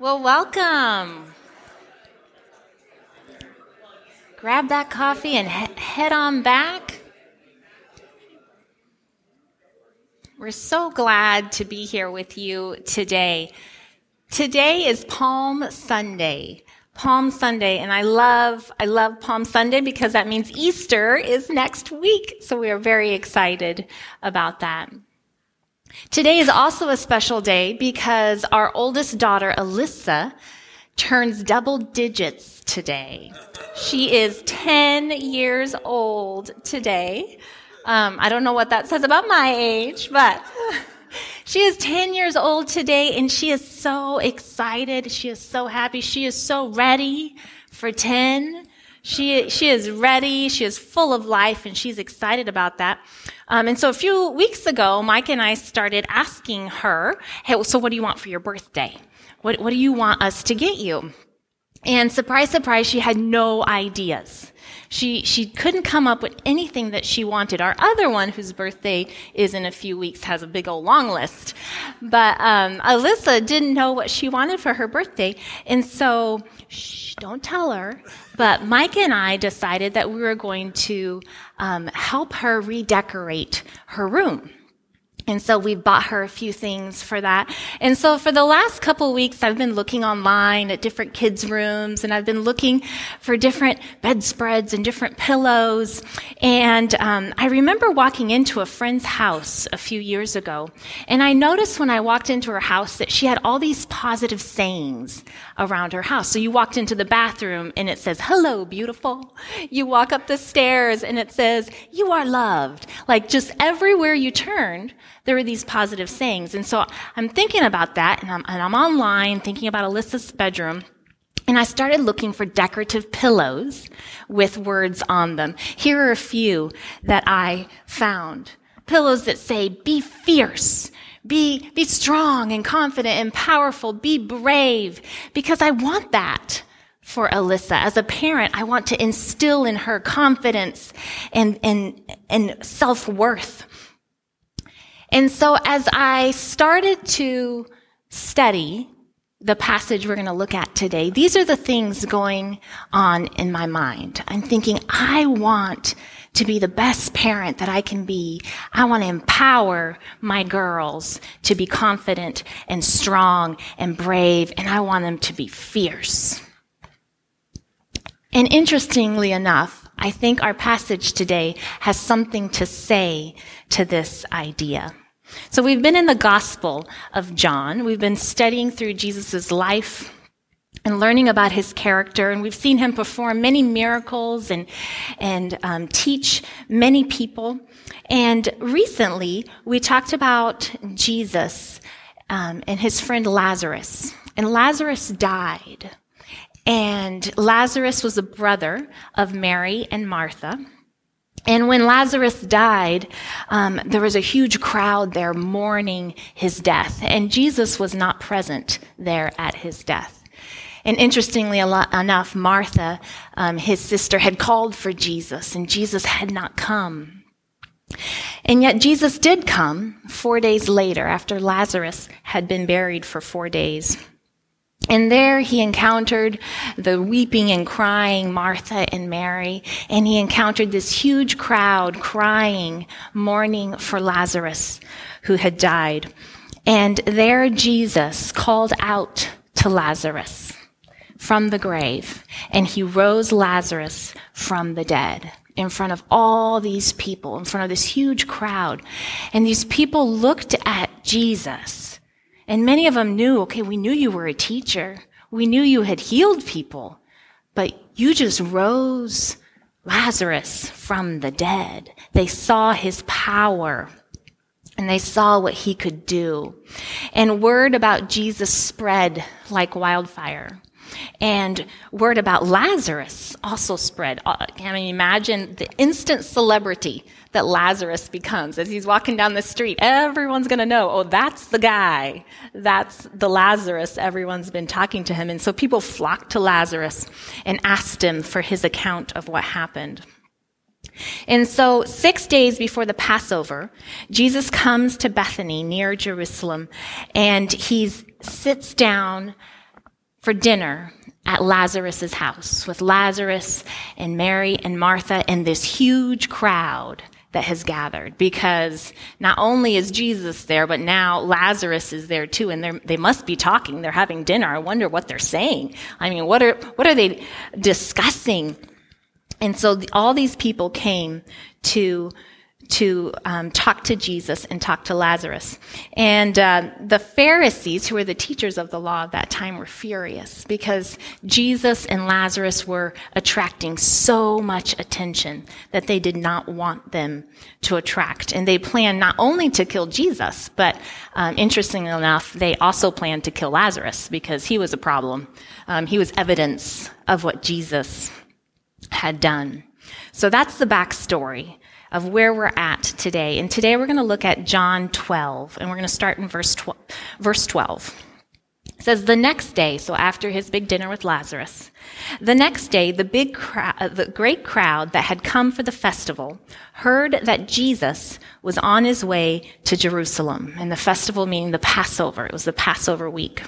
Well, welcome. Grab that coffee and he- head on back. We're so glad to be here with you today. Today is Palm Sunday. Palm Sunday, and I love, I love Palm Sunday because that means Easter is next week. So we are very excited about that. Today is also a special day because our oldest daughter, Alyssa, turns double digits today. She is 10 years old today. Um, I don't know what that says about my age, but she is 10 years old today and she is so excited. She is so happy. She is so ready for 10. She, she is ready. She is full of life and she's excited about that. Um, and so a few weeks ago, Mike and I started asking her, Hey, so what do you want for your birthday? What, what do you want us to get you? And surprise, surprise, she had no ideas. She, she couldn't come up with anything that she wanted. Our other one, whose birthday is in a few weeks, has a big old long list. But um, Alyssa didn't know what she wanted for her birthday. And so, shh, don't tell her. But Mike and I decided that we were going to um, help her redecorate her room. And so we bought her a few things for that. And so for the last couple weeks, I've been looking online at different kids' rooms and I've been looking for different bedspreads and different pillows. And um, I remember walking into a friend's house a few years ago. And I noticed when I walked into her house that she had all these positive sayings around her house. So you walked into the bathroom and it says, hello, beautiful. You walk up the stairs and it says, you are loved. Like just everywhere you turned, there were these positive sayings. And so I'm thinking about that and I'm, and I'm online thinking about Alyssa's bedroom. And I started looking for decorative pillows with words on them. Here are a few that I found. Pillows that say, be fierce, be, be strong and confident and powerful, be brave, because I want that for Alyssa. As a parent, I want to instill in her confidence and, and, and self-worth. And so as I started to study the passage we're going to look at today, these are the things going on in my mind. I'm thinking, I want to be the best parent that I can be. I want to empower my girls to be confident and strong and brave, and I want them to be fierce. And interestingly enough, I think our passage today has something to say to this idea. So we've been in the Gospel of John. We've been studying through Jesus' life and learning about his character, and we've seen him perform many miracles and and um, teach many people. And recently, we talked about Jesus um, and his friend Lazarus. And Lazarus died. And Lazarus was a brother of Mary and Martha. And when Lazarus died, um, there was a huge crowd there mourning his death, and Jesus was not present there at his death. And interestingly enough, Martha, um, his sister, had called for Jesus, and Jesus had not come. And yet Jesus did come four days later, after Lazarus had been buried for four days. And there he encountered the weeping and crying Martha and Mary, and he encountered this huge crowd crying, mourning for Lazarus who had died. And there Jesus called out to Lazarus from the grave, and he rose Lazarus from the dead in front of all these people, in front of this huge crowd. And these people looked at Jesus and many of them knew, okay, we knew you were a teacher. We knew you had healed people, but you just rose Lazarus from the dead. They saw his power and they saw what he could do. And word about Jesus spread like wildfire. And word about Lazarus also spread. Uh, can you imagine the instant celebrity that Lazarus becomes as he's walking down the street? Everyone's going to know, oh, that's the guy. That's the Lazarus. Everyone's been talking to him. And so people flocked to Lazarus and asked him for his account of what happened. And so, six days before the Passover, Jesus comes to Bethany near Jerusalem and he sits down for dinner at Lazarus's house with Lazarus and Mary and Martha and this huge crowd that has gathered because not only is Jesus there, but now Lazarus is there too, and they must be talking. They're having dinner. I wonder what they're saying. I mean, what are what are they discussing? And so all these people came to to um, talk to Jesus and talk to Lazarus. And uh, the Pharisees, who were the teachers of the law of that time, were furious because Jesus and Lazarus were attracting so much attention that they did not want them to attract. And they planned not only to kill Jesus, but um, interestingly enough, they also planned to kill Lazarus because he was a problem. Um, he was evidence of what Jesus had done. So that's the backstory of where we're at today. And today we're going to look at John 12, and we're going to start in verse 12. Verse 12. It says, the next day, so after his big dinner with Lazarus, the next day, the big crowd, uh, the great crowd that had come for the festival heard that Jesus was on his way to Jerusalem. And the festival meaning the Passover. It was the Passover week.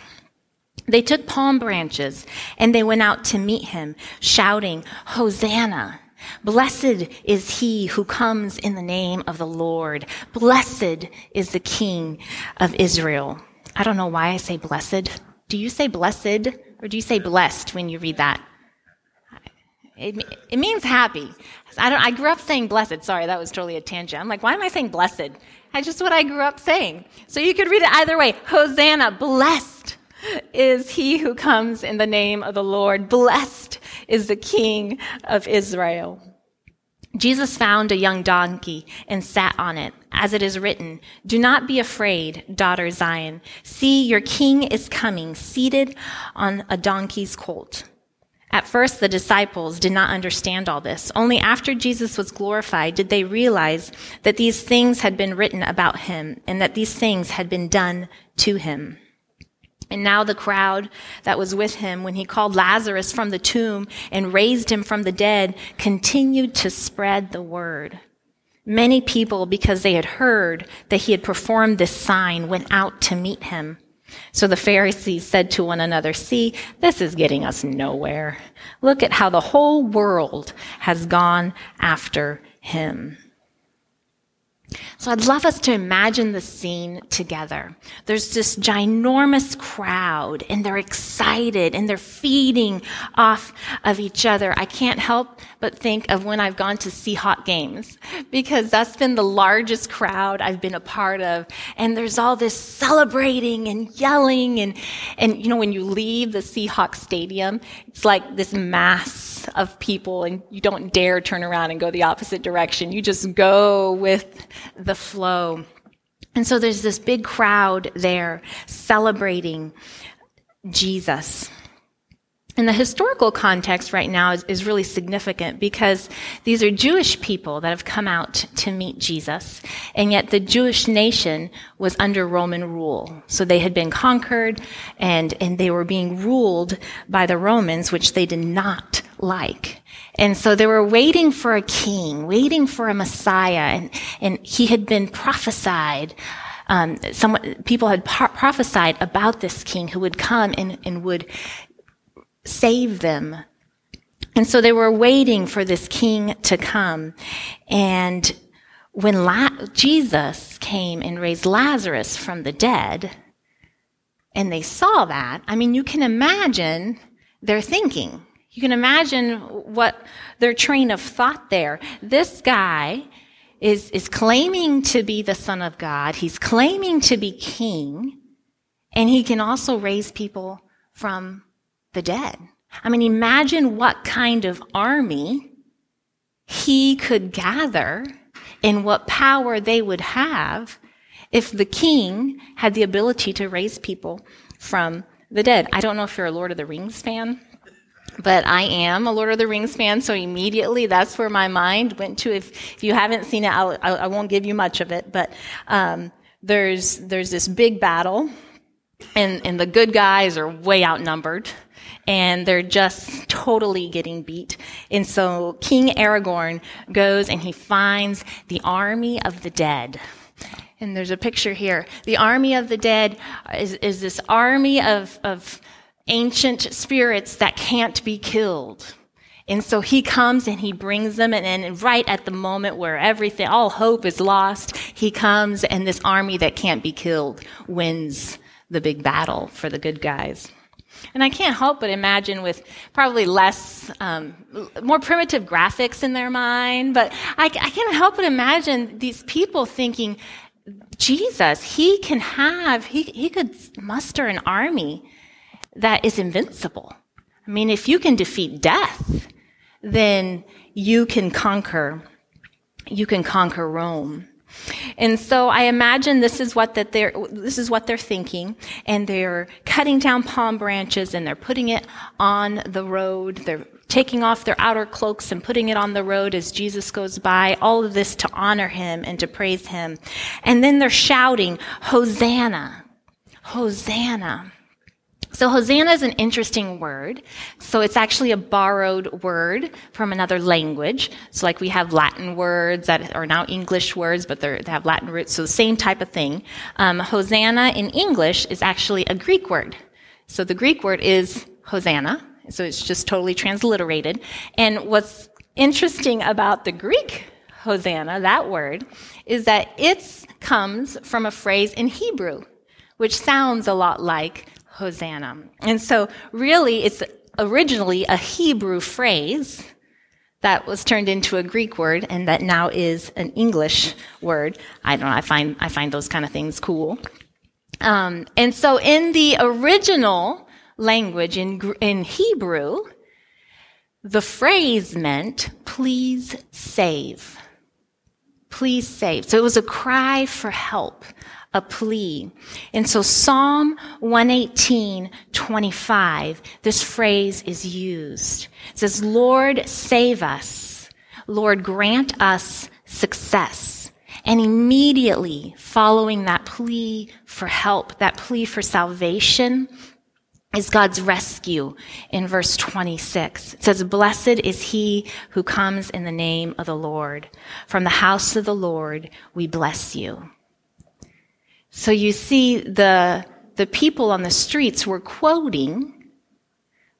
They took palm branches and they went out to meet him, shouting, Hosanna! Blessed is he who comes in the name of the Lord. Blessed is the King of Israel. I don't know why I say blessed. Do you say blessed or do you say blessed when you read that? It, it means happy. I, don't, I grew up saying blessed. Sorry, that was totally a tangent. I'm like, why am I saying blessed? That's just what I grew up saying. So you could read it either way. Hosanna, blessed is he who comes in the name of the Lord. Blessed is the King of Israel. Jesus found a young donkey and sat on it, as it is written, Do not be afraid, daughter Zion. See, your king is coming, seated on a donkey's colt. At first, the disciples did not understand all this. Only after Jesus was glorified did they realize that these things had been written about him and that these things had been done to him. And now the crowd that was with him when he called Lazarus from the tomb and raised him from the dead continued to spread the word. Many people, because they had heard that he had performed this sign, went out to meet him. So the Pharisees said to one another, see, this is getting us nowhere. Look at how the whole world has gone after him. So I'd love us to imagine the scene together. There's this ginormous crowd and they're excited and they're feeding off of each other. I can't help but think of when I've gone to Seahawk games because that's been the largest crowd I've been a part of. And there's all this celebrating and yelling and, and you know, when you leave the Seahawk stadium, it's like this mass of people and you don't dare turn around and go the opposite direction. You just go with the flow. And so there's this big crowd there celebrating Jesus. And the historical context right now is, is, really significant because these are Jewish people that have come out to meet Jesus. And yet the Jewish nation was under Roman rule. So they had been conquered and, and they were being ruled by the Romans, which they did not like. And so they were waiting for a king, waiting for a Messiah, and, and he had been prophesied. Um, some people had pro- prophesied about this king who would come and, and would save them. And so they were waiting for this king to come. And when La- Jesus came and raised Lazarus from the dead, and they saw that, I mean, you can imagine their thinking. You can imagine what their train of thought there. This guy is, is claiming to be the Son of God. He's claiming to be king, and he can also raise people from the dead. I mean, imagine what kind of army he could gather and what power they would have if the king had the ability to raise people from the dead. I don't know if you're a Lord of the Rings fan, but I am a Lord of the Rings fan, so immediately that's where my mind went to. If, if you haven't seen it, I'll, I won't give you much of it, but um, there's there's this big battle, and and the good guys are way outnumbered, and they're just totally getting beat. And so King Aragorn goes and he finds the army of the dead. And there's a picture here. The army of the dead is, is this army of, of ancient spirits that can't be killed. And so he comes and he brings them, and, right at the moment where everything, all hope is lost, he comes and this army that can't be killed wins the big battle for the good guys. And I can't help but imagine with probably less, um, more primitive graphics in their mind, but I, I can't help but imagine these people thinking, Jesus, he can have, he, he could muster an army that is invincible. I mean, if you can defeat death, then you can conquer, you can conquer Rome. And so I imagine this is what that they're this is what they're thinking, and they're cutting down palm branches and they're putting it on the road. They're taking off their outer cloaks and putting it on the road as Jesus goes by. All of this to honor him and to praise him. And then they're shouting, Hosanna, Hosanna. So Hosanna is an interesting word. So it's actually a borrowed word from another language. So like we have Latin words that are now English words, but they have Latin roots. So the same type of thing. Um, Hosanna in English is actually a Greek word. So the Greek word is Hosanna. So it's just totally transliterated. And what's interesting about the Greek Hosanna, that word, is that it comes from a phrase in Hebrew, which sounds a lot like Hosanna. And so really it's originally a Hebrew phrase that was turned into a Greek word and that now is an English word. I don't know, I find, I find those kind of things cool. Um, and so in the original language in, in Hebrew, the phrase meant, please save. Please save. So it was a cry for help a plea. And so Psalm 118, 25, this phrase is used. It says, Lord, save us. Lord, grant us success. And immediately following that plea for help, that plea for salvation, is God's rescue in verse 26. It says, Blessed is he who comes in the name of the Lord. From the house of the Lord, we bless you. So you see the, the people on the streets were quoting,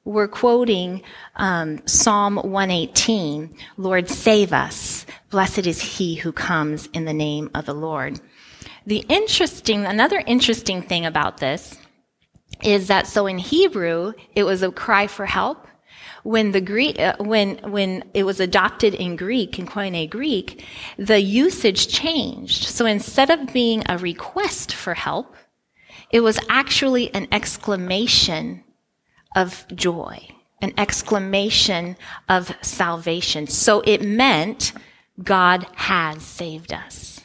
were quoting um, Psalm 118, Lord save us. Blessed is he who comes in the name of the Lord. The interesting, another interesting thing about this is that so in Hebrew, it was a cry for help when the Greek, uh, when, when it was adopted in Greek, in Koine Greek, the usage changed. So instead of being a request for help, it was actually an exclamation of joy, an exclamation of salvation. So it meant God has saved us.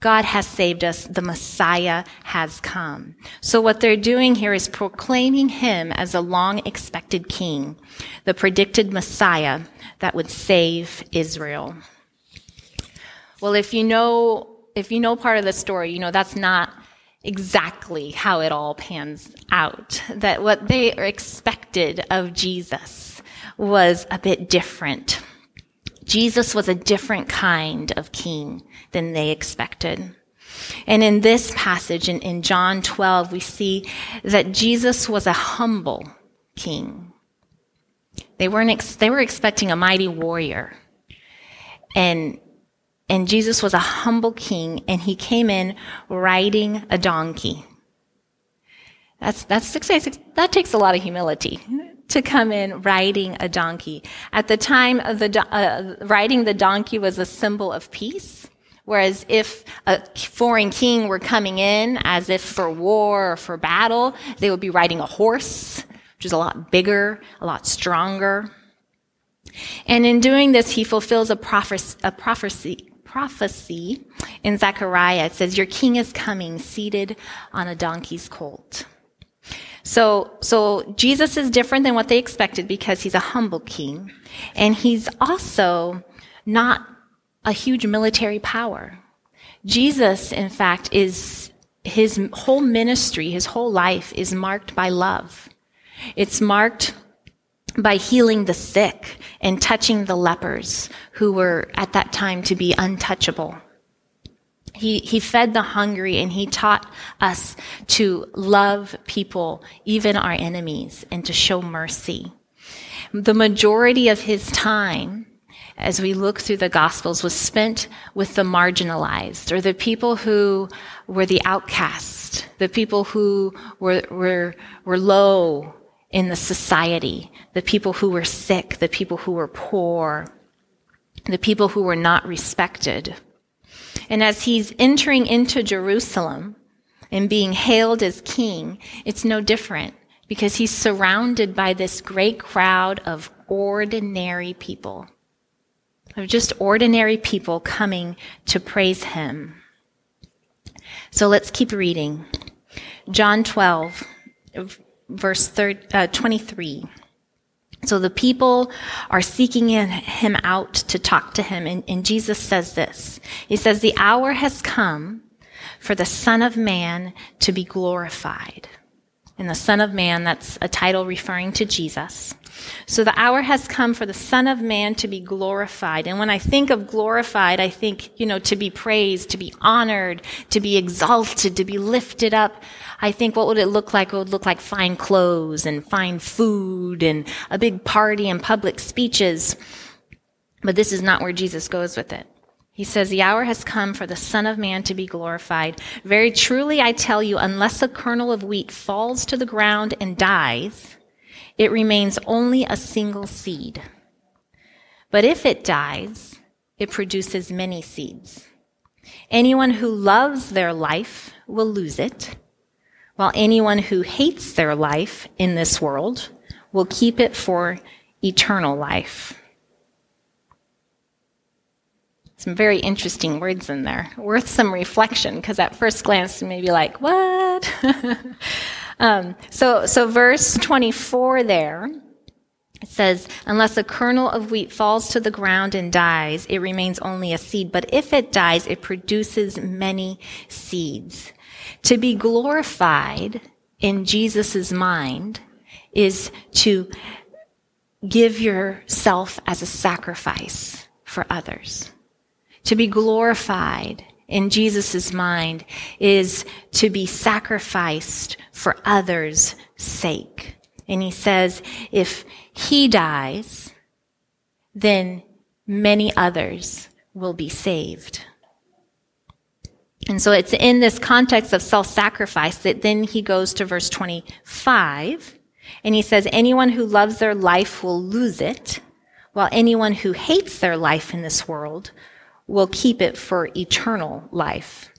God has saved us. The Messiah has come. So what they're doing here is proclaiming him as a long expected king, the predicted Messiah that would save Israel. Well, if you know, if you know part of the story, you know that's not exactly how it all pans out. That what they expected of Jesus was a bit different. Jesus was a different kind of king than they expected. And in this passage, in, in John 12, we see that Jesus was a humble king. They weren't, ex- they were expecting a mighty warrior. And, and Jesus was a humble king, and he came in riding a donkey. That's, that's, that takes a lot of humility to come in riding a donkey. At the time of the, uh, riding the donkey was a symbol of peace. Whereas if a foreign king were coming in as if for war or for battle, they would be riding a horse, which is a lot bigger, a lot stronger. And in doing this, he fulfills a prophecy, a prophecy, prophecy in Zechariah. It says, Your king is coming seated on a donkey's colt. So, so Jesus is different than what they expected because he's a humble king. And he's also not a huge military power. Jesus, in fact, is his whole ministry, his whole life is marked by love. It's marked by healing the sick and touching the lepers who were at that time to be untouchable. He, he fed the hungry and he taught us to love people, even our enemies, and to show mercy. The majority of his time, as we look through the Gospels, was spent with the marginalized or the people who were the outcast, the people who were, were, were low in the society, the people who were sick, the people who were poor, the people who were not respected. And as he's entering into Jerusalem and being hailed as king, it's no different because he's surrounded by this great crowd of ordinary people, of just ordinary people coming to praise him. So let's keep reading. John 12, verse 30, uh, 23. So the people are seeking him out to talk to him. And, and, Jesus says this. He says, the hour has come for the Son of Man to be glorified. And the Son of Man, that's a title referring to Jesus. So the hour has come for the Son of Man to be glorified. And when I think of glorified, I think, you know, to be praised, to be honored, to be exalted, to be lifted up. I think what would it look like? It would look like fine clothes and fine food and a big party and public speeches. But this is not where Jesus goes with it. He says, The hour has come for the Son of Man to be glorified. Very truly, I tell you, unless a kernel of wheat falls to the ground and dies, it remains only a single seed. But if it dies, it produces many seeds. Anyone who loves their life will lose it, while anyone who hates their life in this world will keep it for eternal life. Some very interesting words in there, worth some reflection, because at first glance you may be like, what? um, so, so verse 24 there, it says, unless a kernel of wheat falls to the ground and dies, it remains only a seed. But if it dies, it produces many seeds. To be glorified in Jesus' mind is to give yourself as a sacrifice for others. To be glorified in Jesus' mind is to be sacrificed for others' sake. And he says, if he dies, then many others will be saved. And so it's in this context of self-sacrifice that then he goes to verse 25 and he says, anyone who loves their life will lose it, while anyone who hates their life in this world will keep it for eternal life.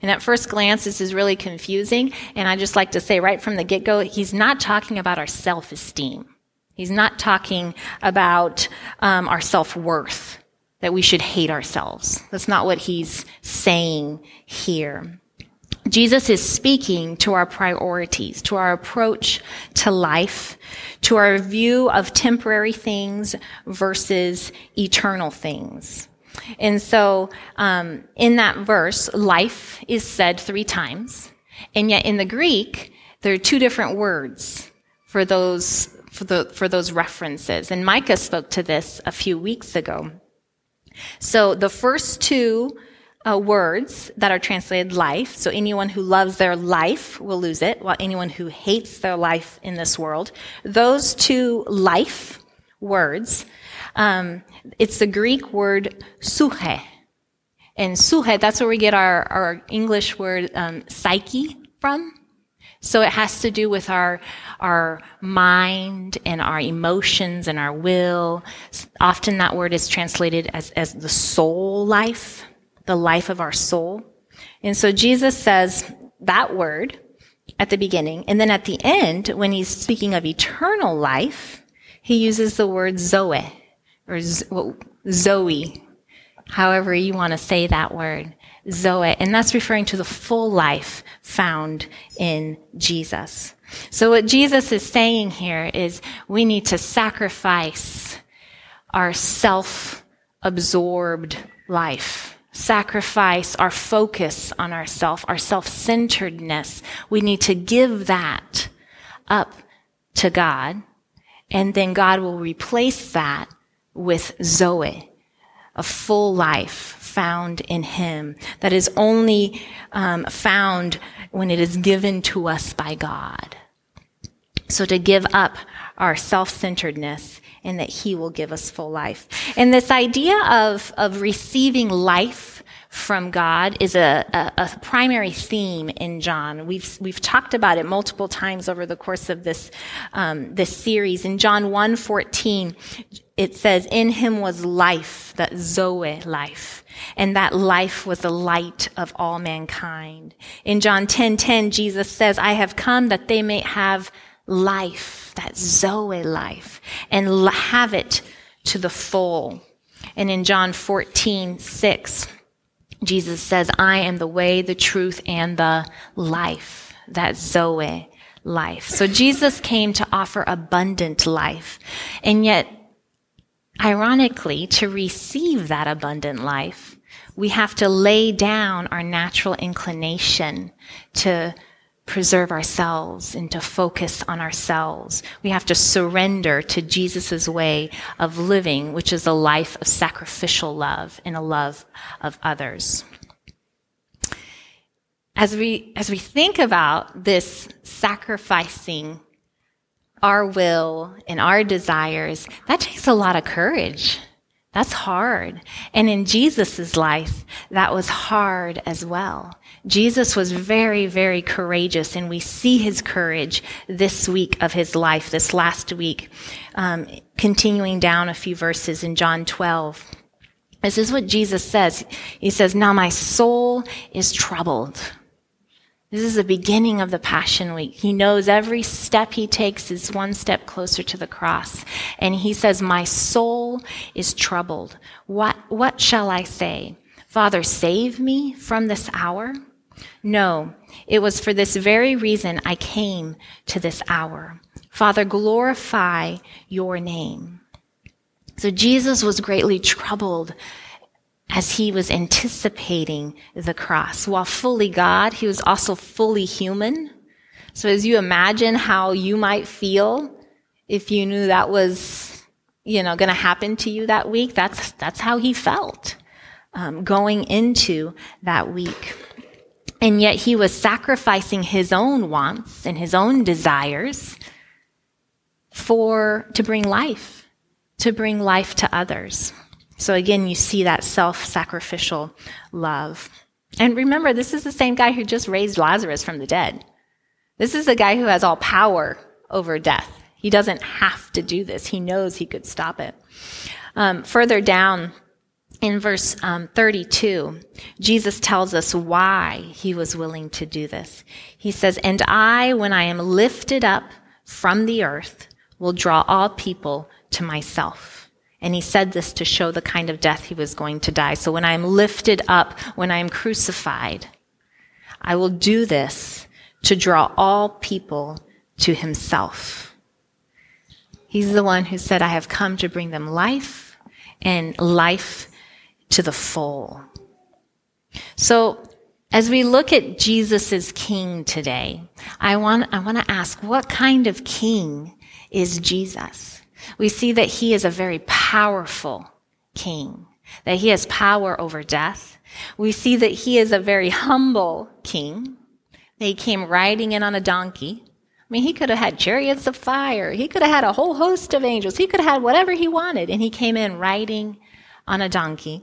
And at first glance, this is really confusing. And I just like to say right from the get go, he's not talking about our self esteem. He's not talking about um, our self worth, that we should hate ourselves. That's not what he's saying here. Jesus is speaking to our priorities, to our approach to life, to our view of temporary things versus eternal things. And so, um, in that verse, life is said three times, and yet in the Greek, there are two different words for those for, the, for those references. And Micah spoke to this a few weeks ago. So the first two uh, words that are translated life. So anyone who loves their life will lose it, while anyone who hates their life in this world. Those two life words um, it's the Greek word psuche. And psuche, that's where we get our, our English word um, psyche from. So it has to do with our, our mind and our emotions and our will. Often that word is translated as, as the soul life, the life of our soul. And so Jesus says that word at the beginning. And then at the end, when he's speaking of eternal life, he uses the word zoe or Zoe, however you want to say that word, Zoe. And that's referring to the full life found in Jesus. So what Jesus is saying here is we need to sacrifice our self-absorbed life. Sacrifice our focus on ourself, our self-centeredness. We need to give that up to God. And then God will replace that with Zoe, a full life found in Him, that is only um, found when it is given to us by God. So to give up our self-centeredness and that He will give us full life. And this idea of, of receiving life from God is a, a, a, primary theme in John. We've we've talked about it multiple times over the course of this um, this series. In John 1:14, it says, "In him was life, that Zoe life, and that life was the light of all mankind." In John 10:10, Jesus says, "I have come that they may have life, that Zoe life, and have it to the full." And in John 14:6. Jesus says, I am the way, the truth, and the life. That Zoe life. So Jesus came to offer abundant life. And yet, ironically, to receive that abundant life, we have to lay down our natural inclination to preserve ourselves and to focus on ourselves. We have to surrender to Jesus' way of living, which is a life of sacrificial love and a love of others. As we, as we think about this sacrificing our will and our desires, that takes a lot of courage. That's hard. And in Jesus' life, that was hard as well. Jesus was very, very courageous, and we see his courage this week of his life, this last week. Um, continuing down a few verses in John 12. This is what Jesus says. He says, Now my soul is troubled. This is the beginning of the Passion Week. He knows every step he takes is one step closer to the cross. And he says, My soul is troubled. What, what shall I say? Father, save me from this hour? No, it was for this very reason I came to this hour. Father, glorify your name. So Jesus was greatly troubled as he was anticipating the cross. While fully God, he was also fully human. So as you imagine how you might feel if you knew that was, you know, going to happen to you that week, that's, that's how he felt um, going into that week. And yet he was sacrificing his own wants and his own desires for, to bring life, to bring life to others. So again, you see that self-sacrificial love. And remember, this is the same guy who just raised Lazarus from the dead. This is the guy who has all power over death. He doesn't have to do this. He knows he could stop it. Um, further down, in verse um, 32, Jesus tells us why he was willing to do this. He says, And I, when I am lifted up from the earth, will draw all people to myself. And he said this to show the kind of death he was going to die. So when I am lifted up, when I am crucified, I will do this to draw all people to himself. He's the one who said, I have come to bring them life and life to the full. So as we look at Jesus king today, I want, I want to ask, what kind of king is Jesus? We see that he is a very powerful king, that he has power over death. We see that he is a very humble king. He came riding in on a donkey. I mean, he could have had chariots of fire. He could have had a whole host of angels. He could have had whatever he wanted. And he came in riding on a donkey.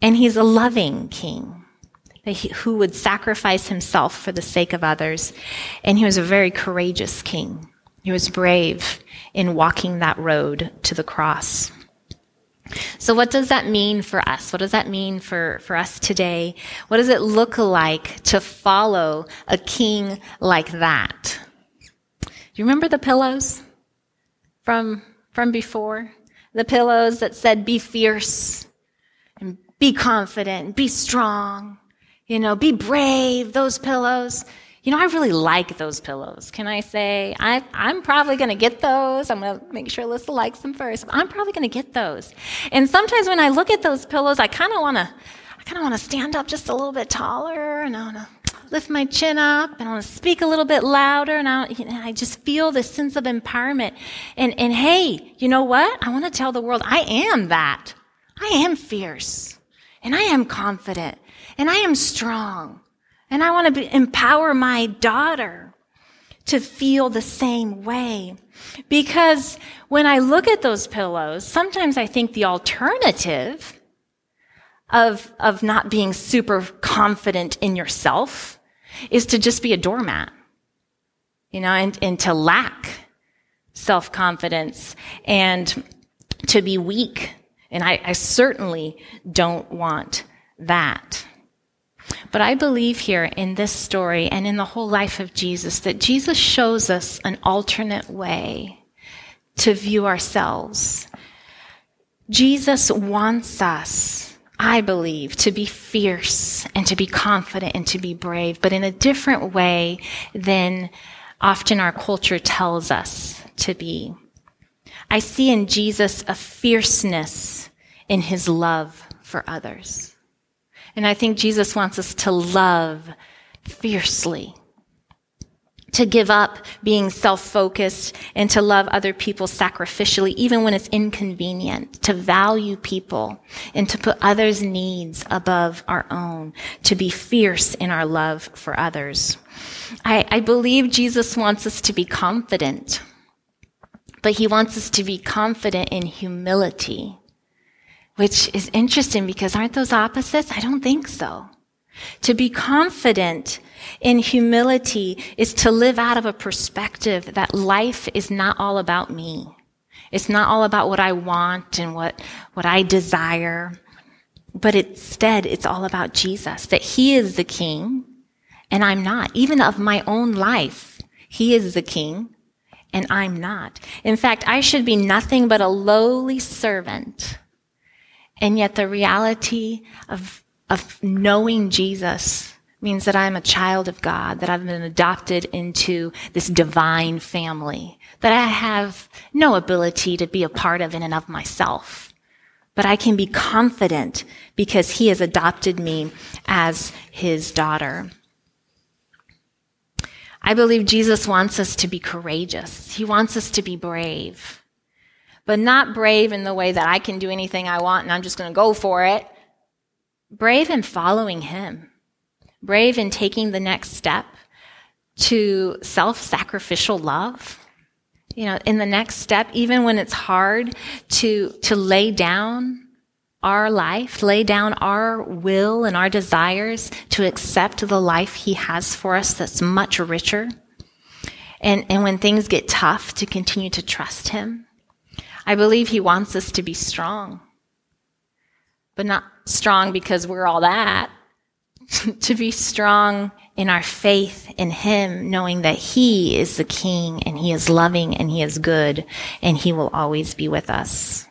And he's a loving king who would sacrifice himself for the sake of others. And he was a very courageous king. He was brave in walking that road to the cross. So what does that mean for us? What does that mean for, for us today? What does it look like to follow a king like that? Do you remember the pillows from, from before? The pillows that said, be fierce and be confident, be strong, you know, be brave, those pillows. You know, I really like those pillows. Can I say? I, I'm probably going to get those. I'm going to make sure Alyssa likes them first. I'm probably going to get those. And sometimes when I look at those pillows, I kind of want to, I kind of want to stand up just a little bit taller and I want to lift my chin up and I want to speak a little bit louder and I, you know, I just feel this sense of empowerment. And, and hey, you know what? I want to tell the world I am that. I am fierce. and I am confident and I am strong and I want to empower my daughter to feel the same way. Because when I look at those pillows, sometimes I think the alternative of, of not being super confident in yourself is to just be a doormat, you know, and, and to lack self confidence and to be weak. And I, I certainly don't want that. But I believe here in this story and in the whole life of Jesus that Jesus shows us an alternate way to view ourselves. Jesus wants us, I believe, to be fierce and to be confident and to be brave, but in a different way than often our culture tells us to be. I see in Jesus a fierceness in his love for others. And I think Jesus wants us to love fiercely, to give up being self focused and to love other people sacrificially, even when it's inconvenient, to value people and to put others' needs above our own, to be fierce in our love for others. I, I believe Jesus wants us to be confident, but he wants us to be confident in humility which is interesting because aren't those opposites? I don't think so. To be confident in humility is to live out of a perspective that life is not all about me. It's not all about what I want and what, what I desire, but instead it's all about Jesus, that He is the King and I'm not. Even of my own life, He is the King and I'm not. In fact, I should be nothing but a lowly servant and yet the reality of, of knowing Jesus means that I'm a child of God, that I've been adopted into this divine family, that I have no ability to be a part of in and of myself. But I can be confident because he has adopted me as his daughter. I believe Jesus wants us to be courageous. He wants us to be brave but not brave in the way that I can do anything I want and I'm just going to go for it. Brave in following Him, brave in taking the next step to self sacrificial love. You know, in the next step, even when it's hard to, to lay down our life, lay down our will and our desires to accept the life He has for us that's much richer. And, and when things get tough, to continue to trust Him. I believe He wants us to be strong, but not strong because we're all that. to be strong in our faith in Him, knowing that He is the King and He is loving and He is good and He will always be with us.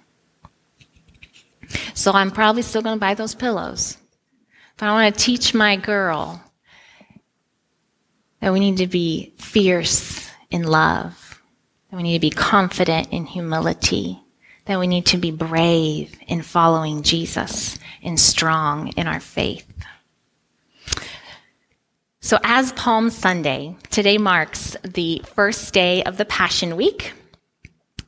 So I'm probably still going to buy those pillows. But I want to teach my girl that we need to be fierce in love that we need to be confident in humility, that we need to be brave in following Jesus and strong in our faith. So, as Palm Sunday, today marks the first day of the Passion Week,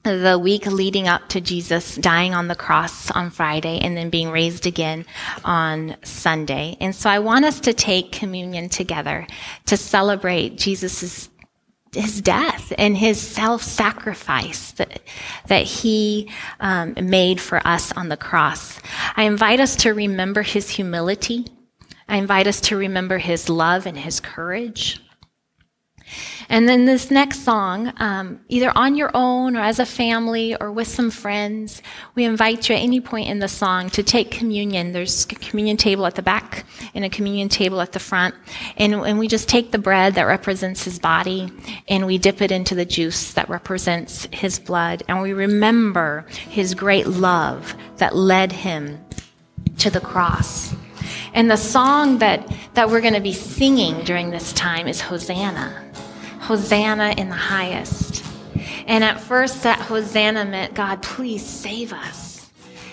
the week leading up to Jesus dying on the cross on Friday and then being raised again on Sunday. And so I want us to take communion together to celebrate Jesus' his death and his self-sacrifice that, that he um, made for us on the cross. I invite us to remember his humility. I invite us to remember his love and his courage. And then this next song, um, either on your own or as a family or with some friends, we invite you at any point in the song to take communion. There's a communion table at the back and a communion table at the front. And, and we just take the bread that represents his body and we dip it into the juice that represents his blood. And we remember his great love that led him to the cross. And the song that, that we're going to be singing during this time is Hosanna. Hosanna in the highest. And at first, that Hosanna meant, God, please save us.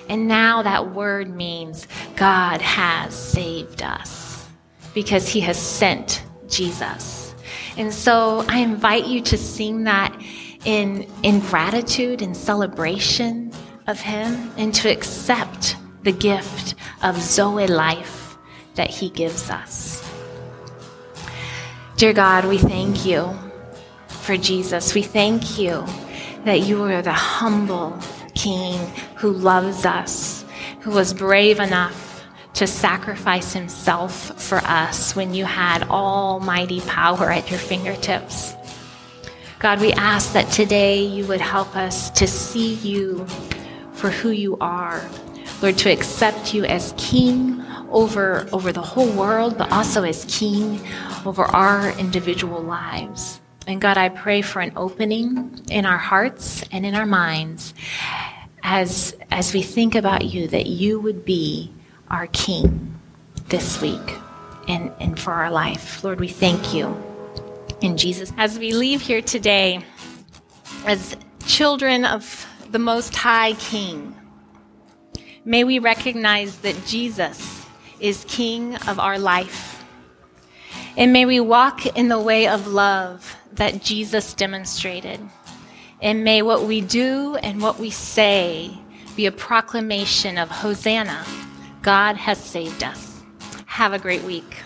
And now that word means God has saved us because he has sent Jesus. And so I invite you to sing that in, in gratitude and celebration of him and to accept the gift of Zoe life that He gives us. Dear God, we thank you for Jesus. We thank you that you are the humble King who loves us, who was brave enough to sacrifice himself for us when you had almighty power at your fingertips. God, we ask that today you would help us to see you for who you are. Lord, to accept you as King over, over the whole world, but also as King over our individual lives. And God, I pray for an opening in our hearts and in our minds as, as we think about you, that you would be our King this week and, and for our life. Lord, we thank you in Jesus. As we leave here today, as children of the Most High King, may we recognize that Jesus is King of our life. And may we walk in the way of love that Jesus demonstrated. And may what we do and what we say be a proclamation of Hosanna. God has saved us. Have a great week.